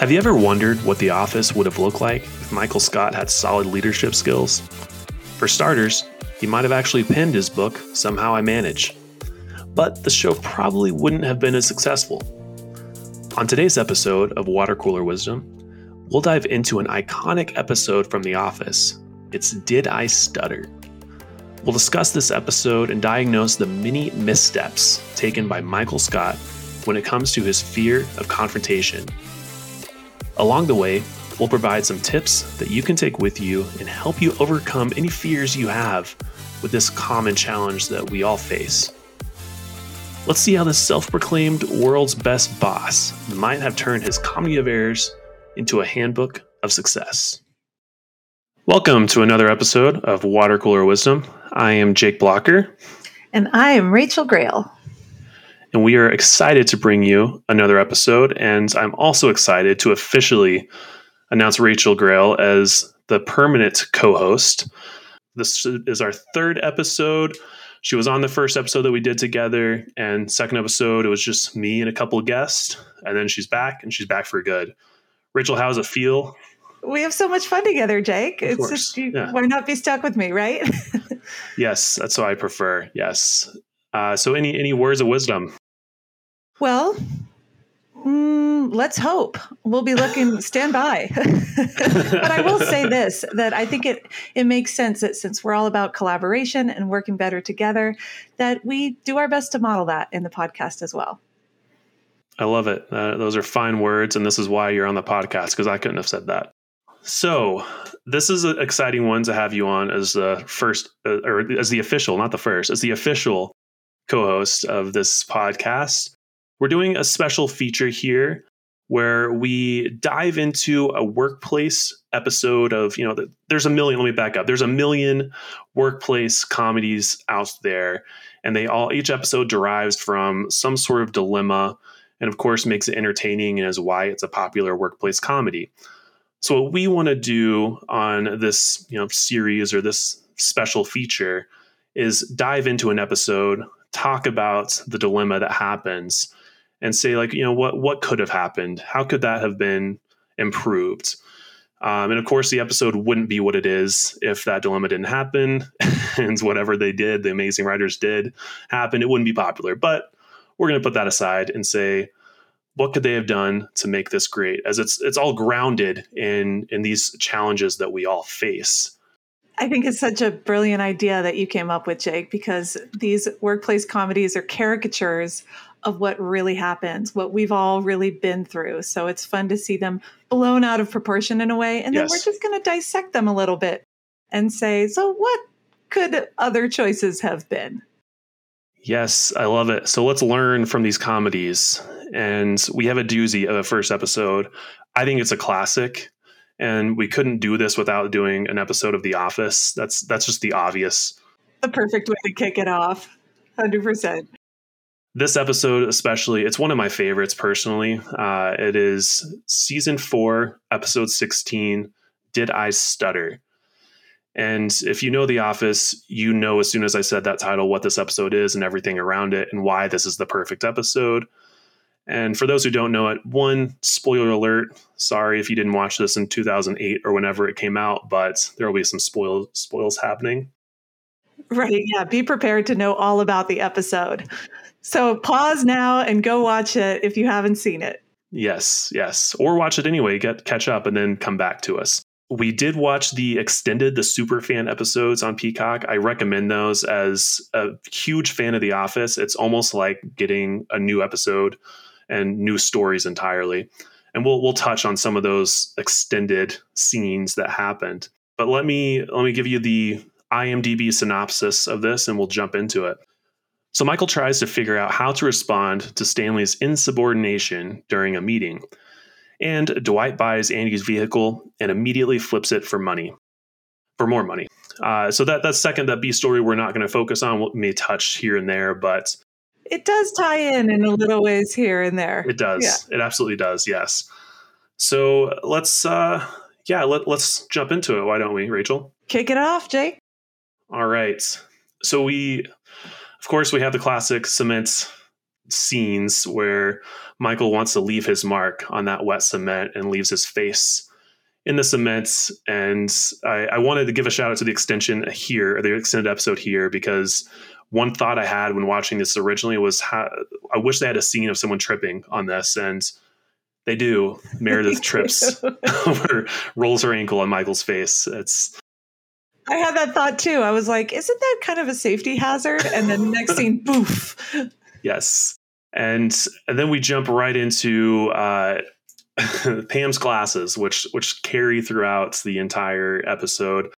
Have you ever wondered what The Office would have looked like if Michael Scott had solid leadership skills? For starters, he might have actually penned his book, Somehow I Manage. But the show probably wouldn't have been as successful. On today's episode of Water Cooler Wisdom, we'll dive into an iconic episode from The Office. It's Did I Stutter? We'll discuss this episode and diagnose the many missteps taken by Michael Scott when it comes to his fear of confrontation. Along the way, we'll provide some tips that you can take with you and help you overcome any fears you have with this common challenge that we all face. Let's see how this self proclaimed world's best boss might have turned his comedy of errors into a handbook of success. Welcome to another episode of Water Cooler Wisdom. I am Jake Blocker. And I am Rachel Grail. And we are excited to bring you another episode. And I'm also excited to officially announce Rachel Grail as the permanent co host. This is our third episode. She was on the first episode that we did together, and second episode it was just me and a couple of guests, and then she's back, and she's back for good. Rachel, how's it feel? We have so much fun together, Jake. Of it's course. just you, yeah. why not be stuck with me, right? yes, that's what I prefer. Yes. Uh, so, any any words of wisdom? Well, mm, let's hope we'll be looking. stand by. but I will say this: that I think it it makes sense that since we're all about collaboration and working better together, that we do our best to model that in the podcast as well. I love it. Uh, those are fine words, and this is why you're on the podcast because I couldn't have said that. So, this is an exciting one to have you on as the first, uh, or as the official, not the first, as the official co-host of this podcast we're doing a special feature here where we dive into a workplace episode of, you know, there's a million, let me back up. There's a million workplace comedies out there, and they all, each episode derives from some sort of dilemma, and of course makes it entertaining and is why it's a popular workplace comedy. So what we want to do on this, you know, series or this special feature is dive into an episode, talk about the dilemma that happens, and say like you know what what could have happened? How could that have been improved? Um, and of course the episode wouldn't be what it is if that dilemma didn't happen and whatever they did the amazing writers did happen. It wouldn't be popular. But we're going to put that aside and say what could they have done to make this great? As it's it's all grounded in in these challenges that we all face I think it's such a brilliant idea that you came up with, Jake, because these workplace comedies are caricatures of what really happens, what we've all really been through. So it's fun to see them blown out of proportion in a way. And then yes. we're just going to dissect them a little bit and say, so what could other choices have been? Yes, I love it. So let's learn from these comedies. And we have a doozy of a first episode. I think it's a classic. And we couldn't do this without doing an episode of The Office. That's that's just the obvious. The perfect way to kick it off. 100% this episode especially it's one of my favorites personally uh, it is season four episode 16 did i stutter and if you know the office you know as soon as i said that title what this episode is and everything around it and why this is the perfect episode and for those who don't know it one spoiler alert sorry if you didn't watch this in 2008 or whenever it came out but there will be some spoil spoils happening right yeah be prepared to know all about the episode so pause now and go watch it if you haven't seen it. Yes, yes. Or watch it anyway, get catch up and then come back to us. We did watch the extended, the super fan episodes on Peacock. I recommend those as a huge fan of The Office. It's almost like getting a new episode and new stories entirely. And we'll we'll touch on some of those extended scenes that happened. But let me let me give you the IMDb synopsis of this and we'll jump into it. So Michael tries to figure out how to respond to Stanley's insubordination during a meeting. And Dwight buys Andy's vehicle and immediately flips it for money, for more money. Uh, so that that second that B story we're not going to focus on. We may touch here and there, but it does tie in in a little ways here and there. It does. Yeah. It absolutely does. Yes. So let's uh yeah let let's jump into it. Why don't we, Rachel? Kick it off, Jake. All right. So we of course, we have the classic cement scenes where Michael wants to leave his mark on that wet cement and leaves his face in the cement. And I, I wanted to give a shout out to the extension here, the extended episode here, because one thought I had when watching this originally was how, I wish they had a scene of someone tripping on this. And they do. Meredith trips over, rolls her ankle on Michael's face. It's I had that thought too. I was like, isn't that kind of a safety hazard? And then the next scene, boof. Yes. And and then we jump right into uh, Pam's glasses, which which carry throughout the entire episode.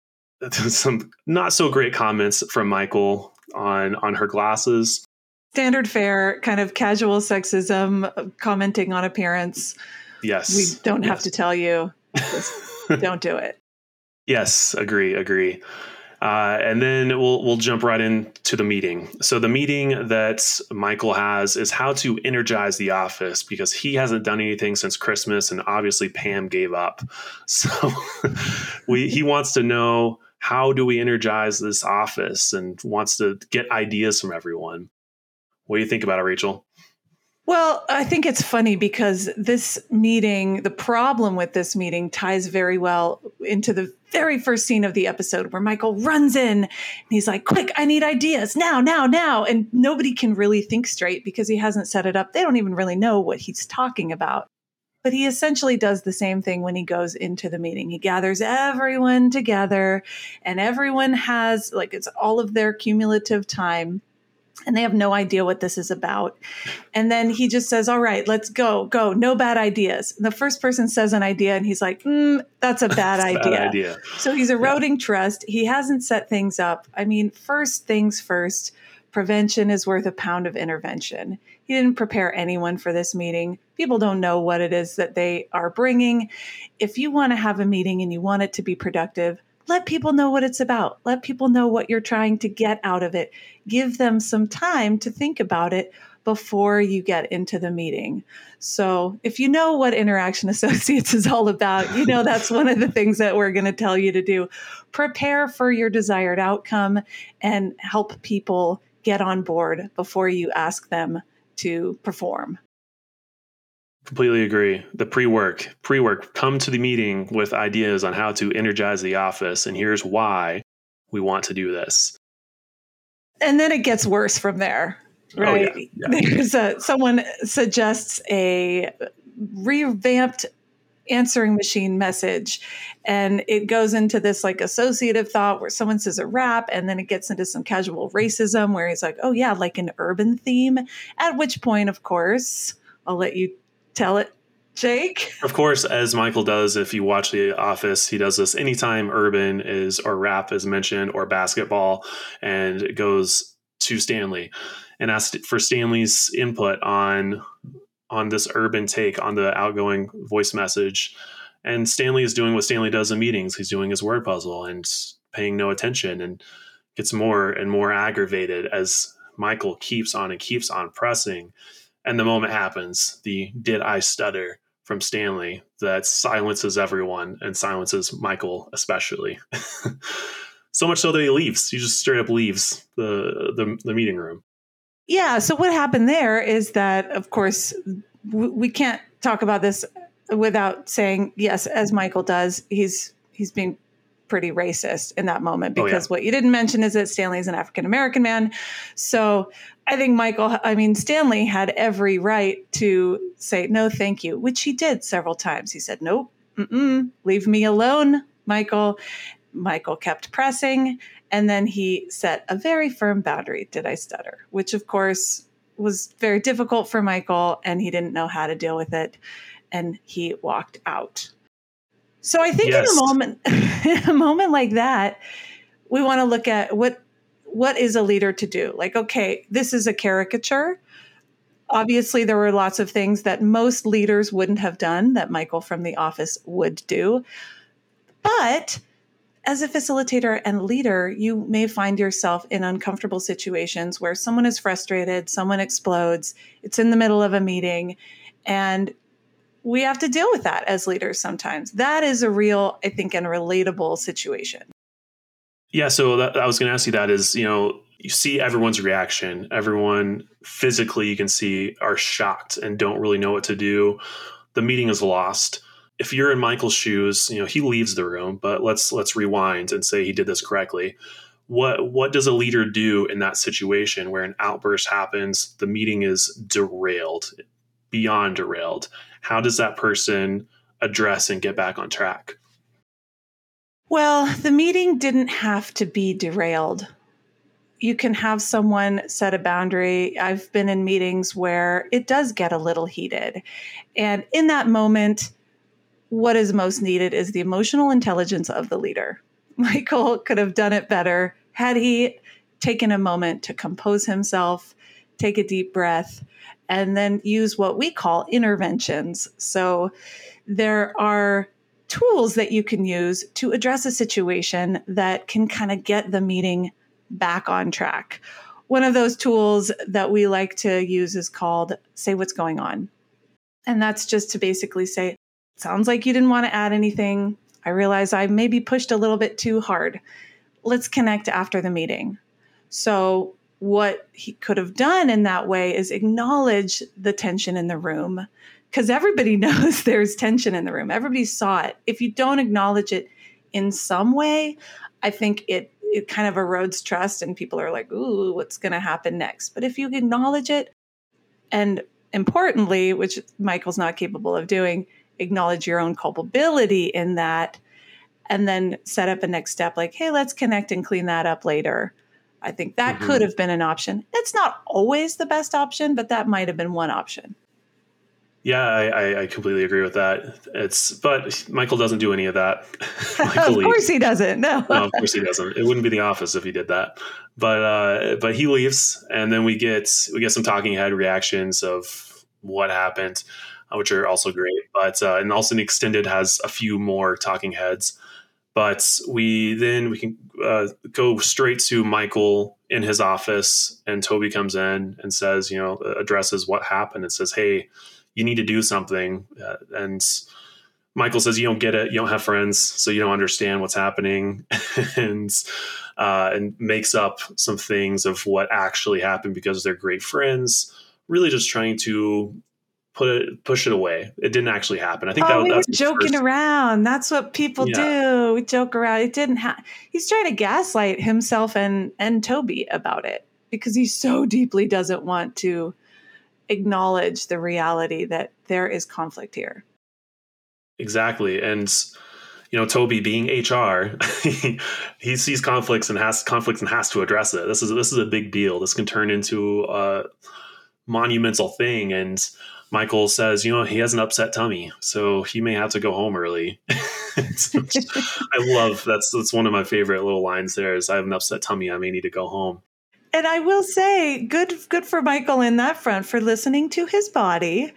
Some not so great comments from Michael on on her glasses. Standard fare, kind of casual sexism, commenting on appearance. Yes, we don't yes. have to tell you. don't do it. Yes, agree, agree. Uh, and then we'll we'll jump right into the meeting. So the meeting that Michael has is how to energize the office because he hasn't done anything since Christmas, and obviously Pam gave up. So we he wants to know how do we energize this office and wants to get ideas from everyone. What do you think about it, Rachel? Well, I think it's funny because this meeting, the problem with this meeting ties very well into the very first scene of the episode where Michael runs in and he's like, Quick, I need ideas now, now, now. And nobody can really think straight because he hasn't set it up. They don't even really know what he's talking about. But he essentially does the same thing when he goes into the meeting. He gathers everyone together and everyone has, like, it's all of their cumulative time and they have no idea what this is about. And then he just says, All right, let's go, go, no bad ideas. And the first person says an idea, and he's like, mm, That's a bad, idea. bad idea. So he's eroding yeah. trust. He hasn't set things up. I mean, first things first, prevention is worth a pound of intervention. Didn't prepare anyone for this meeting. People don't know what it is that they are bringing. If you want to have a meeting and you want it to be productive, let people know what it's about. Let people know what you're trying to get out of it. Give them some time to think about it before you get into the meeting. So, if you know what Interaction Associates is all about, you know that's one of the things that we're going to tell you to do. Prepare for your desired outcome and help people get on board before you ask them to perform. Completely agree. The pre work, pre work, come to the meeting with ideas on how to energize the office. And here's why we want to do this. And then it gets worse from there, right? Oh, yeah. Yeah. There's a, someone suggests a revamped answering machine message and it goes into this like associative thought where someone says a rap and then it gets into some casual racism where he's like oh yeah like an urban theme at which point of course i'll let you tell it, Jake. Of course, as Michael does, if you watch The Office, he does this anytime urban is or rap is mentioned or basketball, and it goes to Stanley and asks for Stanley's input on on this urban take on the outgoing voice message. And Stanley is doing what Stanley does in meetings. He's doing his word puzzle and paying no attention and gets more and more aggravated as Michael keeps on and keeps on pressing and the moment happens, the did I stutter from Stanley that silences everyone and silences Michael especially. so much so that he leaves. He just straight up leaves the, the, the meeting room. Yeah. So what happened there is that, of course, we can't talk about this without saying yes, as Michael does. He's he's being pretty racist in that moment because oh, yeah. what you didn't mention is that Stanley is an African American man. So I think Michael, I mean, Stanley had every right to say, no, thank you, which he did several times. He said, nope, leave me alone, Michael. Michael kept pressing. And then he set a very firm boundary. Did I stutter? Which, of course, was very difficult for Michael, and he didn't know how to deal with it. And he walked out. So I think yes. in a moment, in a moment like that, we want to look at what what is a leader to do? Like, okay, this is a caricature. Obviously, there were lots of things that most leaders wouldn't have done that Michael from the office would do. But as a facilitator and leader, you may find yourself in uncomfortable situations where someone is frustrated, someone explodes, it's in the middle of a meeting, and we have to deal with that as leaders sometimes. That is a real, I think, and relatable situation. Yeah, so that, I was going to ask you that is, you know, you see everyone's reaction. Everyone physically, you can see, are shocked and don't really know what to do. The meeting is lost. If you're in Michael's shoes, you know he leaves the room. But let's let's rewind and say he did this correctly. What what does a leader do in that situation where an outburst happens? The meeting is derailed, beyond derailed. How does that person address and get back on track? Well, the meeting didn't have to be derailed you can have someone set a boundary. I've been in meetings where it does get a little heated. And in that moment, what is most needed is the emotional intelligence of the leader. Michael could have done it better had he taken a moment to compose himself, take a deep breath, and then use what we call interventions. So there are tools that you can use to address a situation that can kind of get the meeting back on track. One of those tools that we like to use is called Say What's Going On. And that's just to basically say, Sounds like you didn't want to add anything. I realize I maybe pushed a little bit too hard. Let's connect after the meeting. So, what he could have done in that way is acknowledge the tension in the room because everybody knows there's tension in the room. Everybody saw it. If you don't acknowledge it in some way, I think it it kind of erodes trust and people are like, ooh, what's going to happen next? But if you acknowledge it and importantly, which Michael's not capable of doing, acknowledge your own culpability in that and then set up a next step like, hey, let's connect and clean that up later. I think that mm-hmm. could have been an option. It's not always the best option, but that might have been one option. Yeah, I, I, completely agree with that. It's but Michael doesn't do any of that. of course he doesn't. No. no, of course he doesn't. It wouldn't be the office if he did that. But uh, but he leaves, and then we get we get some talking head reactions of what happened, which are also great. But uh, and also the extended has a few more talking heads. But we then we can uh, go straight to Michael in his office, and Toby comes in and says, you know, addresses what happened and says, hey you need to do something. Uh, and Michael says, you don't get it. You don't have friends, so you don't understand what's happening, and uh, and makes up some things of what actually happened because they're great friends. Really, just trying to put it push it away. It didn't actually happen. I think oh, that we were joking first. around. That's what people yeah. do. We joke around. It didn't happen. He's trying to gaslight himself and and Toby about it because he so deeply doesn't want to acknowledge the reality that there is conflict here. Exactly. And you know, Toby being HR, he, sees conflicts and has conflicts and has to address it. This is this is a big deal. This can turn into a monumental thing. And Michael says, you know, he has an upset tummy, so he may have to go home early. I love that's that's one of my favorite little lines there is I have an upset tummy, I may need to go home and I will say, good good for Michael in that front for listening to his body.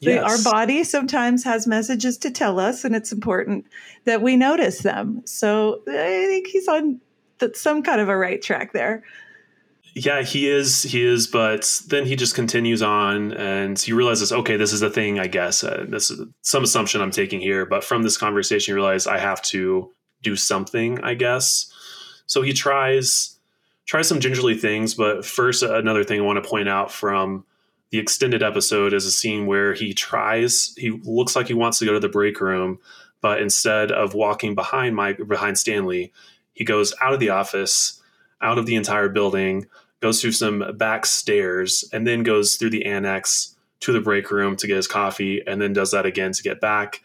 Yes. Our body sometimes has messages to tell us, and it's important that we notice them. So I think he's on some kind of a right track there. Yeah, he is. He is, but then he just continues on, and he realizes, okay, this is a thing. I guess uh, this is some assumption I'm taking here, but from this conversation, you realize I have to do something. I guess. So he tries tries some gingerly things. But first, another thing I want to point out from the extended episode is a scene where he tries. He looks like he wants to go to the break room, but instead of walking behind Mike behind Stanley, he goes out of the office, out of the entire building, goes through some back stairs, and then goes through the annex to the break room to get his coffee, and then does that again to get back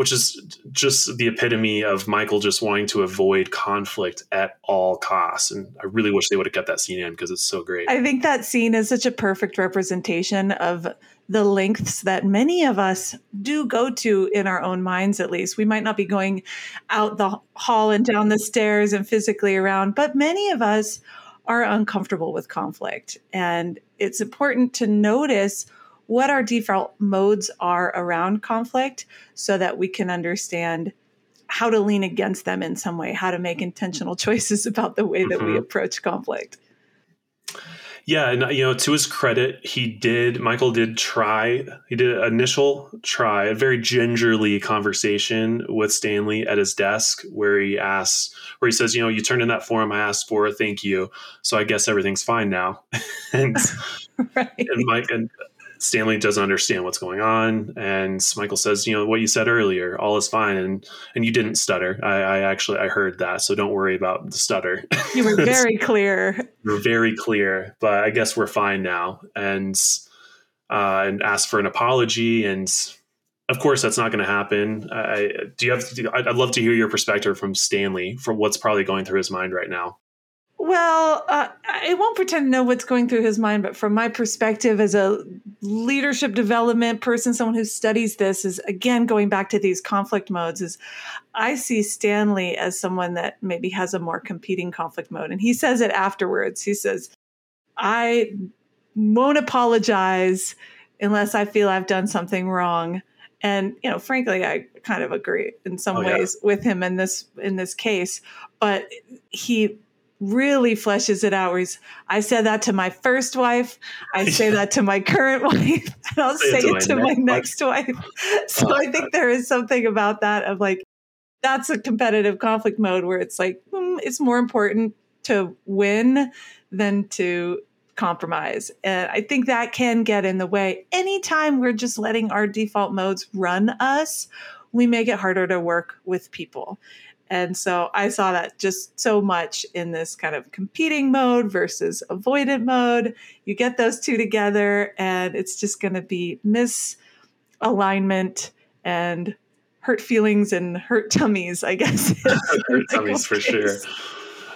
which is just the epitome of Michael just wanting to avoid conflict at all costs. And I really wish they would have kept that scene in because it's so great. I think that scene is such a perfect representation of the lengths that many of us do go to in our own minds, at least. We might not be going out the hall and down the stairs and physically around, but many of us are uncomfortable with conflict. And it's important to notice what our default modes are around conflict so that we can understand how to lean against them in some way, how to make intentional choices about the way that mm-hmm. we approach conflict. Yeah, and you know, to his credit, he did. Michael did try. He did an initial try, a very gingerly conversation with Stanley at his desk, where he asks, where he says, "You know, you turned in that form I asked for. Thank you. So I guess everything's fine now." and, right. and Mike and Stanley doesn't understand what's going on, and Michael says, "You know what you said earlier, all is fine, and and you didn't stutter. I, I actually I heard that, so don't worry about the stutter. You were very clear. You're very clear, but I guess we're fine now." And uh, and ask for an apology, and of course that's not going to happen. I, do you have? I'd love to hear your perspective from Stanley for what's probably going through his mind right now. Well, uh, I won't pretend to know what's going through his mind, but from my perspective as a leadership development person, someone who studies this, is again going back to these conflict modes. Is I see Stanley as someone that maybe has a more competing conflict mode, and he says it afterwards. He says, "I won't apologize unless I feel I've done something wrong." And you know, frankly, I kind of agree in some oh, ways yeah. with him in this in this case, but he really fleshes it out. Where he's, I said that to my first wife. I say that to my current wife, and I'll say, say it to, my, next, wife. So oh, I think God. there is something about that of like, that's a competitive conflict mode where it's like, mm, it's more important to win than to compromise. And I think that can get in the way. Anytime we're just letting our default modes run us, we make it harder to work with people. And so I saw that just so much in this kind of competing mode versus avoidant mode. You get those two together, and it's just going to be misalignment and hurt feelings and hurt tummies, I guess. hurt tummies for sure.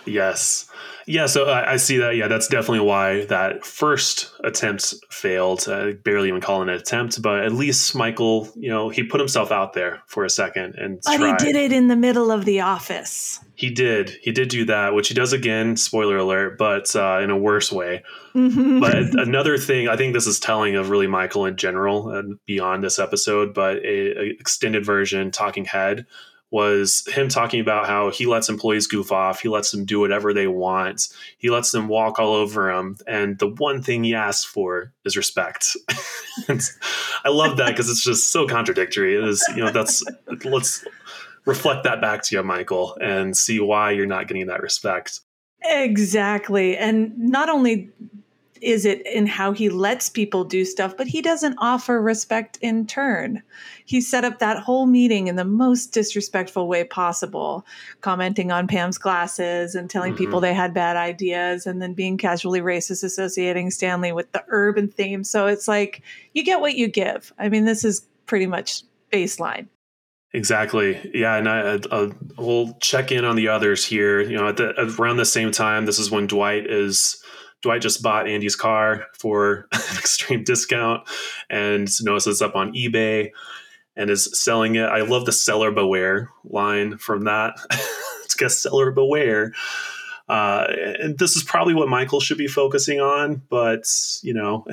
Yes. Yeah, so I, I, see that. Yeah, that's definitely why that first attempt failed. I barely even call it an attempt, but at least Michael, you know, he put himself out there for a second and. But tried. he did it in the middle of the office. He did. He did do that, which he does again. Spoiler alert, but uh, in a worse way. Mm-hmm. But another thing, I think this is telling of really Michael in general and beyond this episode. But a, a extended version, talking head was him talking about how he lets employees goof off, he lets them do whatever they want, he lets them walk all over him, and the one thing he asks for is respect. I love that because it's just so contradictory. It is, you know, that's let's reflect that back to you, Michael, and see why you're not getting that respect. Exactly. And not only is it in how he lets people do stuff, but he doesn't offer respect in turn. He set up that whole meeting in the most disrespectful way possible, commenting on Pam's glasses and telling mm-hmm. people they had bad ideas, and then being casually racist, associating Stanley with the urban theme. So it's like you get what you give. I mean, this is pretty much baseline. Exactly. Yeah, and I, I, we'll check in on the others here. You know, at the, around the same time, this is when Dwight is Dwight just bought Andy's car for an extreme discount and knows it's up on eBay and is selling it. I love the seller beware line from that. it's guess seller beware. Uh, and this is probably what Michael should be focusing on, but you know,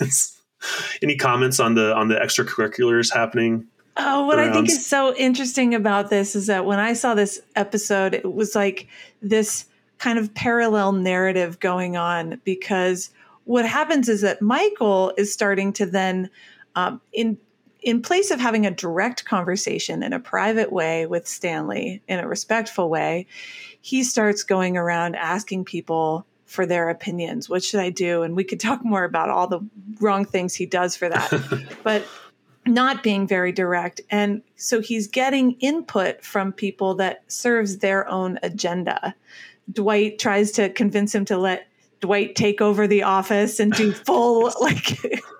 any comments on the on the extracurriculars happening? Oh, what around? I think is so interesting about this is that when I saw this episode, it was like this kind of parallel narrative going on because what happens is that Michael is starting to then, um, in in place of having a direct conversation in a private way with Stanley in a respectful way, he starts going around asking people for their opinions. What should I do? And we could talk more about all the wrong things he does for that. but not being very direct. And so he's getting input from people that serves their own agenda. Dwight tries to convince him to let Dwight take over the office and do full like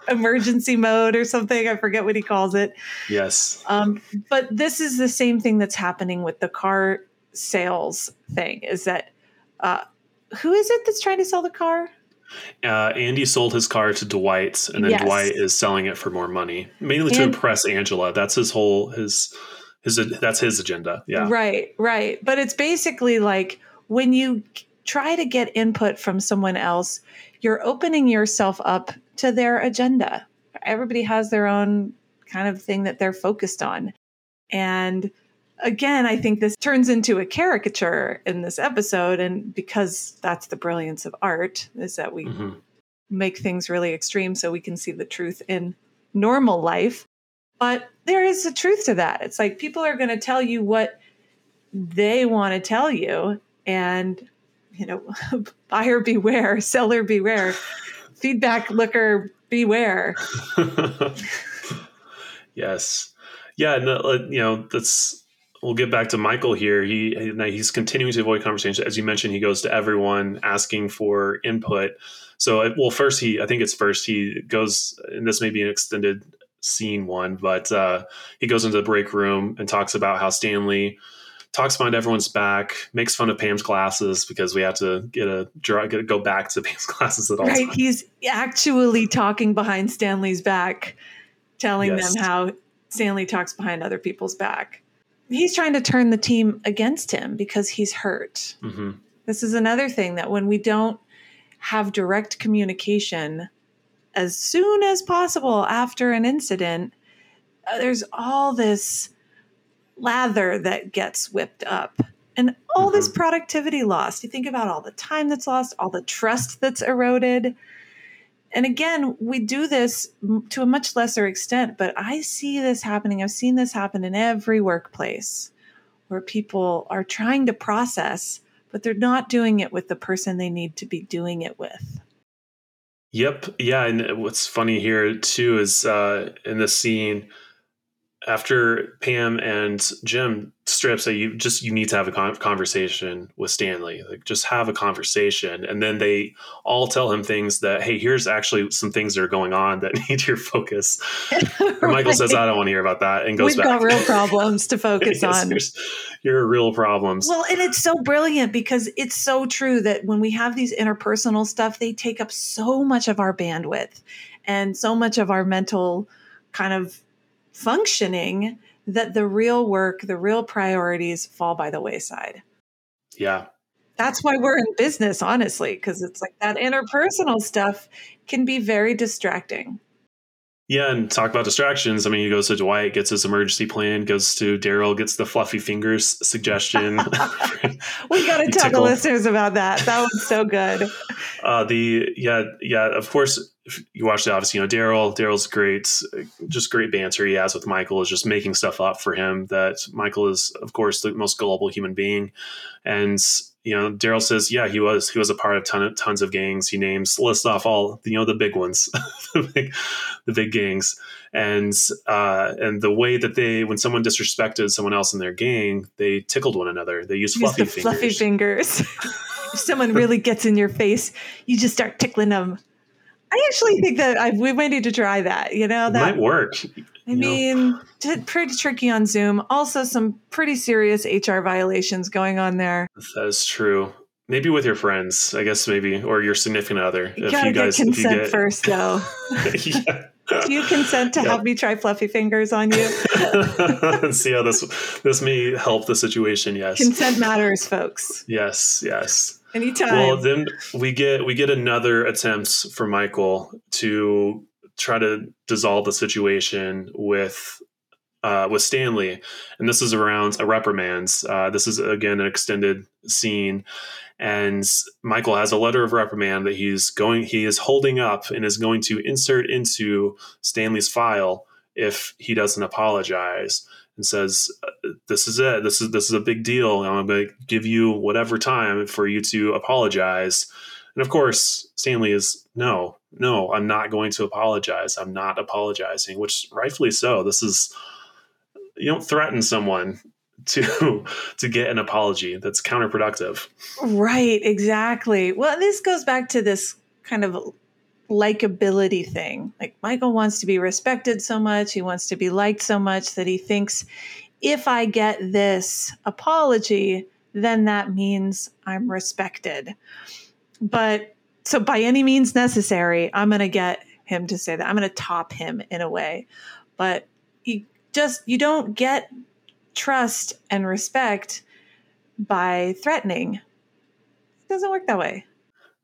emergency mode or something. I forget what he calls it. Yes. Um, but this is the same thing that's happening with the car sales thing. Is that uh, who is it that's trying to sell the car? Uh, Andy sold his car to Dwight, and then yes. Dwight is selling it for more money, mainly to and, impress Angela. That's his whole his his that's his agenda. Yeah. Right. Right. But it's basically like when you try to get input from someone else, you're opening yourself up to their agenda. Everybody has their own kind of thing that they're focused on. And again, I think this turns into a caricature in this episode. And because that's the brilliance of art, is that we mm-hmm. make things really extreme so we can see the truth in normal life. But there is a truth to that. It's like people are going to tell you what they want to tell you. And, you know, buyer beware, seller beware, feedback looker beware. yes. Yeah. No, you know, that's, we'll get back to Michael here. He he's continuing to avoid conversation. As you mentioned, he goes to everyone asking for input. So, well, first he, I think it's first he goes, and this may be an extended scene one, but uh, he goes into the break room and talks about how Stanley talks behind everyone's back, makes fun of Pam's glasses because we have to get a get, go back to Pam's glasses at all. Right, he's actually talking behind Stanley's back, telling yes. them how Stanley talks behind other people's back. He's trying to turn the team against him because he's hurt. Mm-hmm. This is another thing that when we don't have direct communication as soon as possible after an incident, uh, there's all this lather that gets whipped up and all mm-hmm. this productivity lost. You think about all the time that's lost, all the trust that's eroded. And again, we do this to a much lesser extent, but I see this happening. I've seen this happen in every workplace where people are trying to process but they're not doing it with the person they need to be doing it with. Yep. Yeah. And what's funny here too is uh, in the scene, after Pam and Jim straight up say you just you need to have a conversation with Stanley, like just have a conversation, and then they all tell him things that hey, here's actually some things that are going on that need your focus. right. Michael says, I don't want to hear about that, and goes back. We've back. got real problems to focus yes, on. Your real problems. Well, and it's so brilliant because it's so true that when we have these interpersonal stuff, they take up so much of our bandwidth and so much of our mental kind of functioning that the real work, the real priorities fall by the wayside. Yeah. That's why we're in business, honestly, because it's like that interpersonal stuff can be very distracting. Yeah, and talk about distractions. I mean, he goes to Dwight, gets his emergency plan, goes to Darryl, gets the fluffy fingers suggestion. we got to tell the listeners about that. That was so good. Uh, the yeah, yeah. Of course, you watch the office, you know Darryl. Darryl's great, just great banter he has with Michael is just making stuff up for him. That Michael is, of course, the most gullible human being, and you know, Darryl says, yeah, he was he was a part of ton of, tons of gangs. He names lists off all you know the big ones, the, big, the big gangs, and uh, and the way that they when someone disrespected someone else in their gang, they tickled one another. They used fluffy Use fingers. Fluffy fingers. if someone really gets in your face, you just start tickling them. I actually think that I, we might need to try that. You know, that might work. I mean, t- pretty tricky on Zoom. Also, some pretty serious HR violations going on there. That is true. Maybe with your friends, I guess, maybe, or your significant other. You if gotta you guys, get consent get... first, though. yeah. Do you consent to yep. help me try fluffy fingers on you? See how this this may help the situation. Yes, consent matters, folks. Yes, yes. Anytime. Well, then we get we get another attempts for Michael to try to dissolve the situation with uh, with Stanley, and this is around a reprimands. Uh, this is again an extended scene, and Michael has a letter of reprimand that he's going he is holding up and is going to insert into Stanley's file if he doesn't apologize and says uh, this is it. This is this is a big deal. I'm going to give you whatever time for you to apologize. And of course stanley is no no i'm not going to apologize. I'm not apologizing which rightfully so. This is you don't threaten someone to to get an apology. That's counterproductive. Right exactly. Well this goes back to this kind of likability thing. Like Michael wants to be respected so much, he wants to be liked so much that he thinks if I get this apology, then that means I'm respected. But so by any means necessary, I'm going to get him to say that. I'm going to top him in a way. But you just you don't get trust and respect by threatening. It doesn't work that way.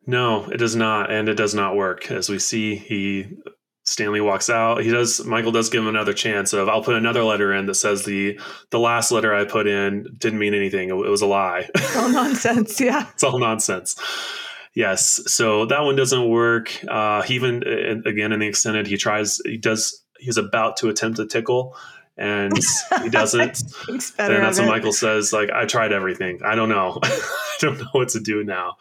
No, it does not, and it does not work. As we see, he Stanley walks out. He does. Michael does give him another chance of I'll put another letter in that says the the last letter I put in didn't mean anything. It, it was a lie. It's all nonsense. Yeah, it's all nonsense. Yes. So that one doesn't work. Uh, he even again in the extended, he tries. He does. He's about to attempt to tickle, and he doesn't. and that's what Michael says. Like I tried everything. I don't know. I don't know what to do now.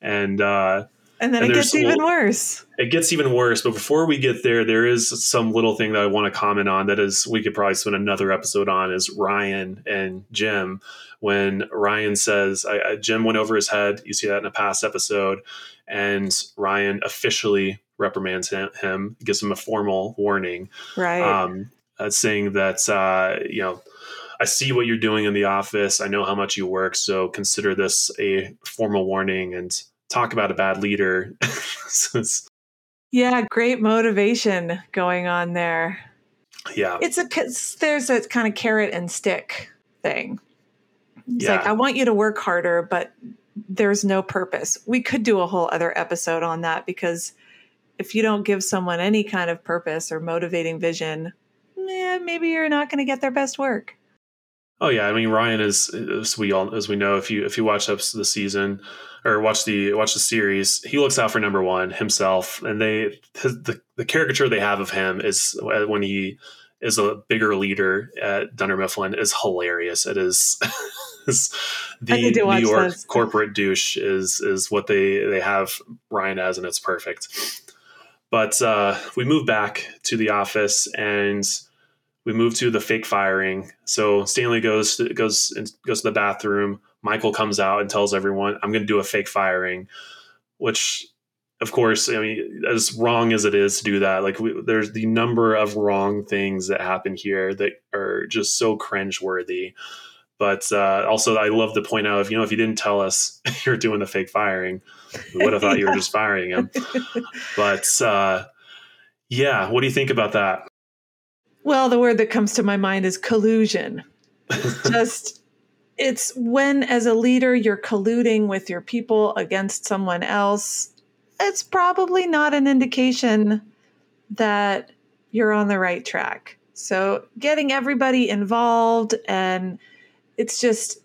And uh, and then and it gets even worse. It gets even worse. But before we get there, there is some little thing that I want to comment on. That is, we could probably spend another episode on. Is Ryan and Jim when Ryan says, I, I, Jim went over his head. You see that in a past episode. And Ryan officially reprimands him, him gives him a formal warning. Right. Um, uh, saying that, uh, you know, I see what you're doing in the office. I know how much you work. So consider this a formal warning and talk about a bad leader. yeah, great motivation going on there. Yeah. It's a, there's a kind of carrot and stick thing. It's yeah. like, I want you to work harder, but there's no purpose. We could do a whole other episode on that because if you don't give someone any kind of purpose or motivating vision, eh, maybe you're not going to get their best work. Oh yeah, I mean Ryan is as we all as we know if you if you watch up the season or watch the watch the series, he looks out for number one himself, and they his, the the caricature they have of him is uh, when he is a bigger leader at Dunder Mifflin is hilarious. It is the New York this. corporate douche is is what they they have Ryan as, and it's perfect. But uh, we move back to the office and we move to the fake firing. So Stanley goes to, goes goes to the bathroom. Michael comes out and tells everyone, "I'm going to do a fake firing," which of course, I mean, as wrong as it is to do that, like we, there's the number of wrong things that happen here that are just so cringeworthy. But uh, also, I love to point out if you know if you didn't tell us you're doing the fake firing, we would have thought you were just firing him. but uh, yeah, what do you think about that? Well, the word that comes to my mind is collusion. It's just it's when as a leader you're colluding with your people against someone else it's probably not an indication that you're on the right track. So, getting everybody involved, and it's just,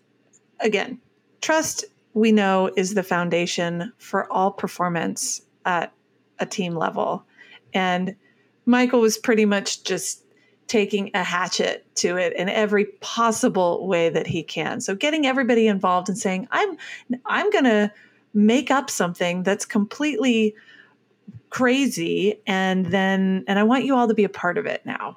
again, trust we know is the foundation for all performance at a team level. And Michael was pretty much just taking a hatchet to it in every possible way that he can. So getting everybody involved and saying, I'm I'm going to make up something that's completely crazy and then and I want you all to be a part of it now.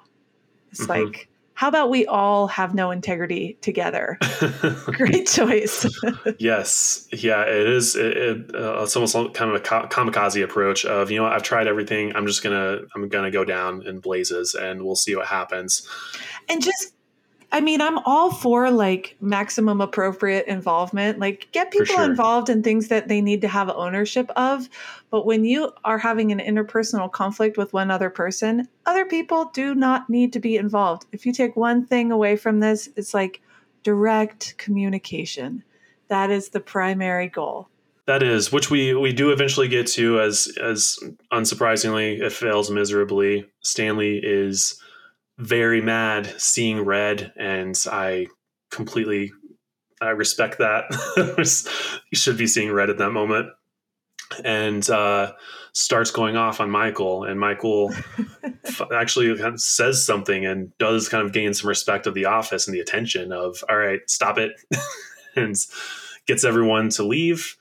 It's mm-hmm. like how about we all have no integrity together? Great choice. yes, yeah, it is. It, it, uh, it's almost kind of a kamikaze approach of you know I've tried everything. I'm just gonna I'm gonna go down in blazes and we'll see what happens. And just I mean, I'm all for like maximum appropriate involvement. Like, get people sure. involved in things that they need to have ownership of. But when you are having an interpersonal conflict with one other person, other people do not need to be involved. If you take one thing away from this, it's like direct communication. That is the primary goal. That is, which we we do eventually get to, as as unsurprisingly, it fails miserably. Stanley is very mad seeing red, and I completely I respect that. you should be seeing red at that moment, and uh, starts going off on Michael, and Michael actually kind of says something and does kind of gain some respect of the office and the attention of all right, stop it, and gets everyone to leave.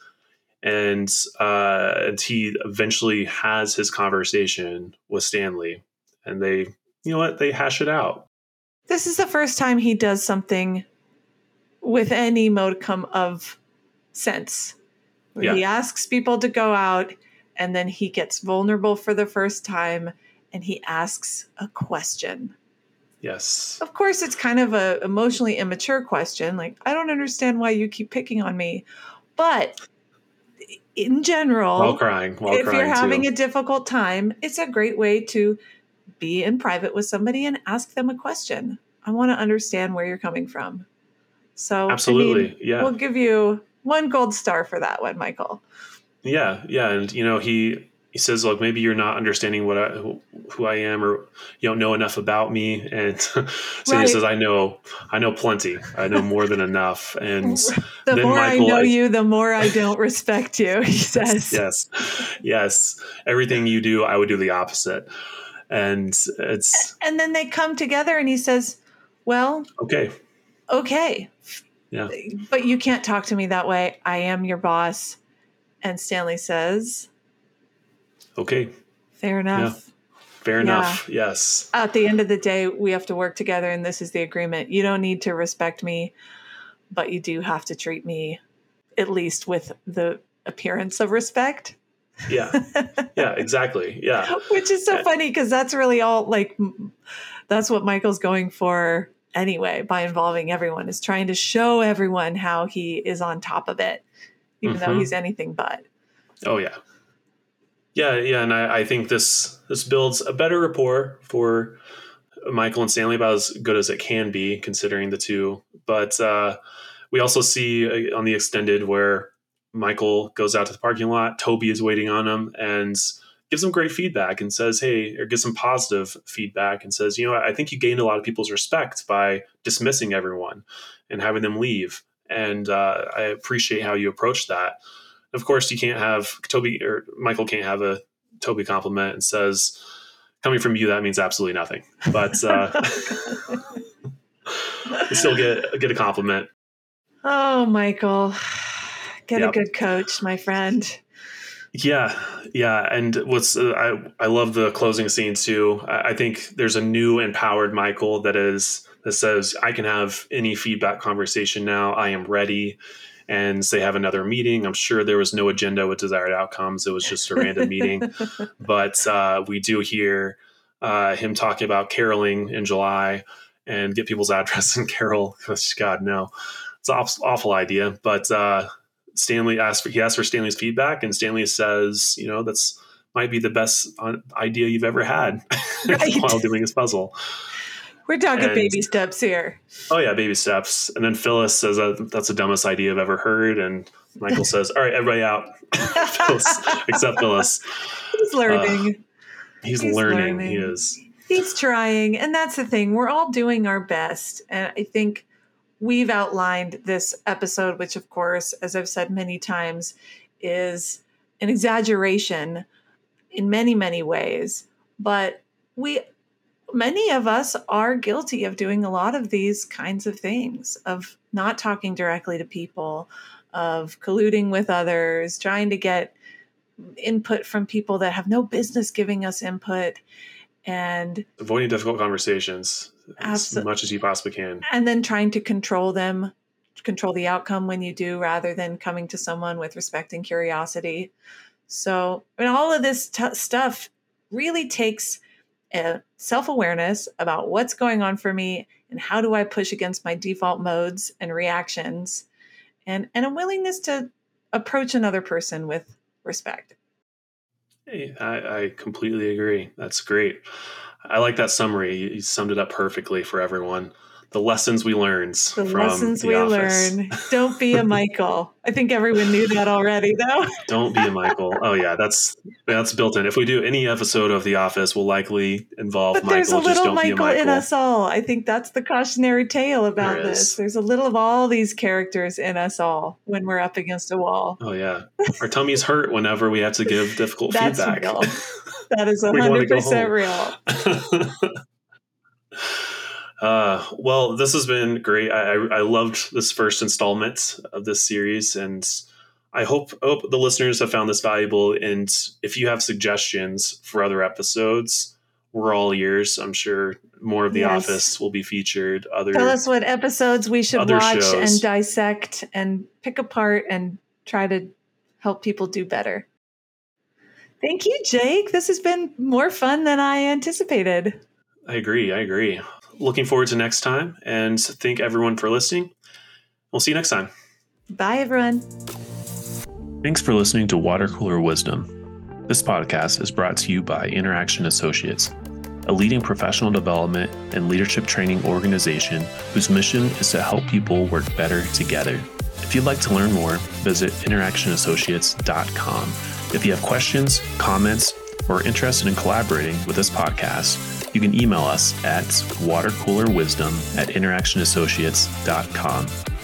And uh, and he eventually has his conversation with Stanley, and they you know what? They hash it out. This is the first time he does something with any modicum of sense. Yeah. He asks people to go out and then he gets vulnerable for the first time and he asks a question. Yes. Of course it's kind of a emotionally immature question like I don't understand why you keep picking on me. But in general, while crying, while if crying you're having too. a difficult time, it's a great way to be in private with somebody and ask them a question. I want to understand where you're coming from. So absolutely, I mean, yeah. We'll give you one gold star for that one, Michael. Yeah, yeah, and you know he he says, "Look, maybe you're not understanding what I, who, who I am, or you don't know enough about me." And so right. he says, "I know, I know plenty. I know more than enough." And the more Michael, I know I, you, the more I don't respect you. He says, "Yes, yes. Everything you do, I would do the opposite." And it's and then they come together, and he says, "Well, okay, okay, yeah, but you can't talk to me that way. I am your boss." And Stanley says Okay. Fair enough. Yeah. Fair enough. Yeah. Yes. At the end of the day, we have to work together, and this is the agreement. You don't need to respect me, but you do have to treat me at least with the appearance of respect. Yeah. Yeah, exactly. Yeah. Which is so funny because that's really all like that's what Michael's going for anyway by involving everyone is trying to show everyone how he is on top of it even mm-hmm. though he's anything but. Oh yeah. Yeah, yeah, and I, I, think this this builds a better rapport for Michael and Stanley about as good as it can be, considering the two. But uh, we also see uh, on the extended where Michael goes out to the parking lot, Toby is waiting on him, and gives him great feedback and says, "Hey," or gives him positive feedback and says, "You know, I think you gained a lot of people's respect by dismissing everyone and having them leave." And uh, I appreciate how you approach that. Of course, you can't have Toby or Michael can't have a Toby compliment and says, "Coming from you, that means absolutely nothing." But uh, you still get get a compliment. Oh, Michael, get yep. a good coach, my friend. Yeah, yeah, and what's uh, I I love the closing scene too. I, I think there's a new empowered Michael that is that says I can have any feedback conversation now. I am ready and they have another meeting. I'm sure there was no agenda with desired outcomes. It was just a random meeting. But uh, we do hear uh, him talking about caroling in July and get people's address and carol. God, no, it's an awful, awful idea. But uh, Stanley asked for, he asked for Stanley's feedback, and Stanley says, you know, that's might be the best uh, idea you've ever had right. while doing this puzzle. We're talking and, baby steps here. Oh yeah, baby steps. And then Phyllis says that that's the dumbest idea I've ever heard. And Michael says, "All right, everybody out, Phyllis, except Phyllis." He's learning. Uh, he's, he's learning. learning. He is. He's trying, and that's the thing. We're all doing our best, and I think we've outlined this episode, which, of course, as I've said many times, is an exaggeration in many, many ways. But we many of us are guilty of doing a lot of these kinds of things of not talking directly to people of colluding with others trying to get input from people that have no business giving us input and avoiding difficult conversations as much as you possibly can. and then trying to control them control the outcome when you do rather than coming to someone with respect and curiosity. So and all of this t- stuff really takes uh, self awareness about what's going on for me and how do I push against my default modes and reactions, and, and a willingness to approach another person with respect. I, I completely agree. That's great. I like that summary. You summed it up perfectly for everyone the lessons we learned. The lessons the we office. learn. Don't be a Michael. I think everyone knew that already, though. Don't be a Michael. Oh yeah, that's that's built in. If we do any episode of The Office, will likely involve but Michael. There's a little Michael, Michael, in us all. I think that's the cautionary tale about there this. There's a little of all these characters in us all when we're up against a wall. Oh yeah, our tummies hurt whenever we have to give difficult that's feedback. Real. That is hundred percent real. Uh, well, this has been great. I, I, I loved this first installment of this series, and I hope, hope the listeners have found this valuable. And if you have suggestions for other episodes, we're all ears. I'm sure more of The yes. Office will be featured. Other tell us what episodes we should watch shows. and dissect and pick apart and try to help people do better. Thank you, Jake. This has been more fun than I anticipated. I agree. I agree looking forward to next time and thank everyone for listening. We'll see you next time. Bye, everyone. Thanks for listening to Water Cooler Wisdom. This podcast is brought to you by Interaction Associates, a leading professional development and leadership training organization whose mission is to help people work better together. If you'd like to learn more, visit interactionassociates.com If you have questions, comments, or are interested in collaborating with this podcast, you can email us at watercoolerwisdom at interactionassociates.com.